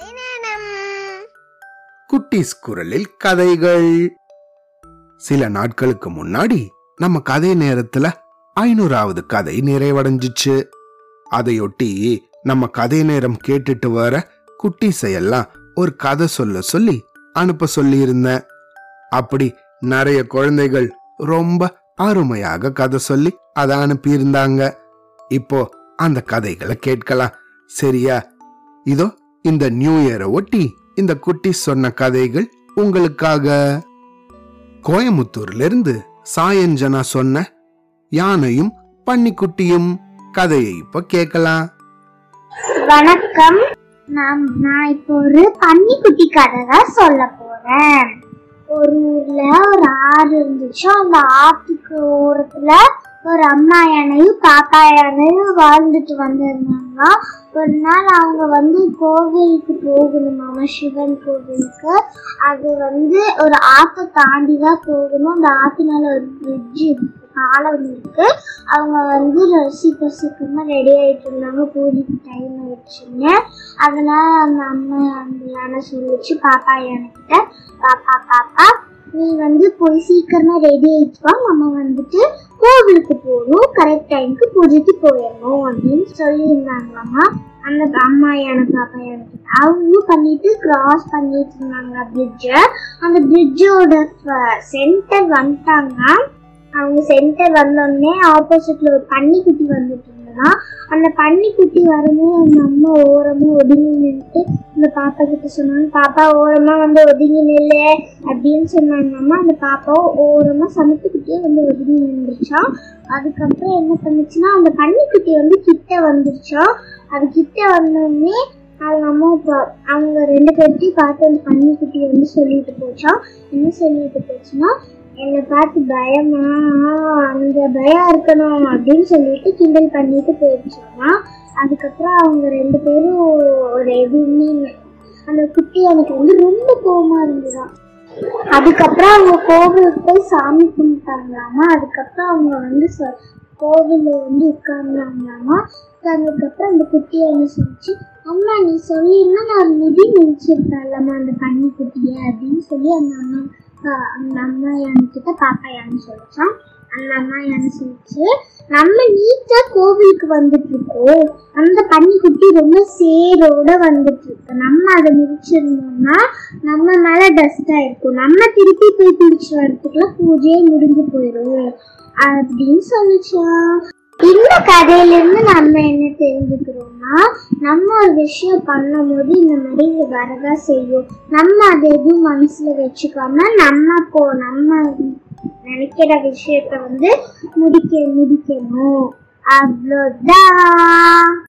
குட்டிஸ் குட்டீஸ் குரலில் கதைகள். சில நாட்களுக்கு முன்னாடி நம்ம கதை நேரத்துல ஐநூறாவது கதை நிறைவடைஞ்சிச்சு. அதையொட்டி நம்ம கதை நேரம் கேட்டுட்டு வர குட்டிஸையெல்லாம் ஒரு கதை சொல்ல சொல்லி அனுப்ப சொல்லியிருந்தேன். அப்படி நிறைய குழந்தைகள் ரொம்ப அருமையாக கதை சொல்லி அதை அனுப்பியிருந்தாங்க. இப்போ அந்த கதைகளை கேட்கலாம். சரியா? இதோ இந்த நியூ இயரை ஒட்டி இந்த குட்டி சொன்ன கதைகள் உங்களுக்காக. கோயமுத்தூர்ல இருந்து சாயஞ்சனா சொன்ன யானையும் பன்னிக்குட்டியும் கதையை இப்ப கேட்கலாம். வணக்கம். நான் நான் இப்போ ஒரு பன்னிக்குட்டி கதை தான் சொல்ல போறேன். ஒரு ஊர்ல ஒரு ஆறு இருந்துச்சு. அந்த ஆத்துக்கு ஓரத்துல ஒரு அம்மா யானையும் பாப்பா யானையும் வாழ்ந்துட்டு வந்திருந்தாங்க. ஒரு நாள் அவங்க வந்து கோவிலுக்கு போகணுமாமா சிவன் கோவிலுக்கு. அது வந்து ஒரு ஆற்ற தாண்டி தான் போகணும். அந்த ஆற்றுனால ஒரு பிரிட்ஜ் இருக்கு. காலம் இருக்கு அவங்க வந்து சீக்கிரம் சீக்கிரமா ரெடி ஆயிட்டு இருந்தாங்க. பூஜைக்கு டைம் ஆயிடுச்சுன்னு அதனால அந்த அம்மா அந்த யானை சொல்லிச்சு பாப்பா யானைக்கிட்ட பாப்பா பாப்பா. நீ வந்து போய் சீக்கிரமா ரெடி ஆயிட்டு நம்ம வந்துட்டு கோவிலுக்கு போகணும். கரெக்ட் டைமுக்கு பூஜைக்கு போயிடணும். அப்படின்னு சொல்லியிருந்தாங்களாமா அந்த அம்மா எனக்கு பாப்பா எனக்கு அவங்களும் பண்ணிட்டு கிராஸ் பண்ணிட்டு இருந்தாங்க பிரிட்ஜை அந்த பிரிட்ஜோட சென்டர் வந்துட்டாங்க. அவங்க சென்டர் வந்தோடனே ஆப்போசிட்ல ஒரு பன்னிக்குட்டி வந்துட்டு இருந்ததா? அந்த பன்னிக்குட்டி வரும்போது அந்த அம்மா ஓரமா ஒதுங்கி நின்றுட்டு அந்த பாப்பா கிட்ட சொன்னாங்க பாப்பா ஓரமா வந்து ஒதுங்கி நில்லு அப்படின்னு சொன்னாங்க. அந்த பாப்பாவும் ஓரமா சமத்துக்கிட்டே வந்து ஒதுங்கி நின்றுச்சா? அதுக்கப்புறம் என்ன பண்ணுச்சுன்னா அந்த பன்னிக்குட்டி வந்து கிட்ட வந்துருச்சா? அது கிட்ட வந்தோடனே அவங்க அம்மா இப்போ அவங்க ரெண்டு பேர்த்தையும் பார்த்து அந்த பன்னிக்குட்டியை வந்து சொல்லிட்டு போச்சா? என்ன சொல்லிட்டு போச்சுன்னா என்னை பார்த்து பயமா? அந்த பயம் இருக்கணும் அப்படின்னு சொல்லிட்டு கிண்டல் பண்ணிட்டு போயிடுச்சோம்னா அதுக்கப்புறம் அவங்க ரெண்டு பேரும் ஒரு எதுவுமே அந்த குட்டி எனக்கு வந்து ரொம்ப கோபமா இருந்துதான் அதுக்கப்புறம் அவங்க கோவிலுக்கு போய் சாமி கும்பிட்டாங்களாமா? அதுக்கப்புறம் அவங்க வந்து ச- வந்து உட்கார்ந்தாங்களாமா? அதுக்கப்புறம் அந்த குட்டியை என்ன சொல்லிச்சு? அம்மா நீ சொல்லிருந்தா நான் முடி நினைச்சிருப்பேன்லம்மா அந்த பன்னி குட்டியை அப்படின்னு சொல்லி அந்த அம்மா அந்த அம்மா என்கிட்ட பாப்பா யான்னு சொல்லிச்சான் அந்த அம்மா சொல்லிச்சு? நம்ம நீட்டா கோவிலுக்கு வந்துட்டு இருக்கோம் அந்த பன்னிக்குட்டி ரொம்ப சேரோட வந்துட்டு இருக்கு நம்ம அதை முடிச்சிருந்தோம்னா நம்ம மேல டஸ்ட் ஆயிருக்கும். நம்ம திருப்பி போய் பிடிச்சு வரதுக்குள்ள பூஜையே முடிஞ்சு போயிடும் அப்படின்னு சொல்லிச்சா இந்த கதையிலிருந்து நம்ம என்ன தெரிஞ்சுக்கிறோம்னா நம்ம ஒரு விஷயம் பண்ணும்போது இந்த மாதிரி வரதா செய்யும். நம்ம அதை எதுவும் மனசுல வச்சுக்காம நம்ம போ நம்ம நினைக்கிற விஷயத்த வந்து முடிக்க முடிக்கணும். அவ்வளோதான்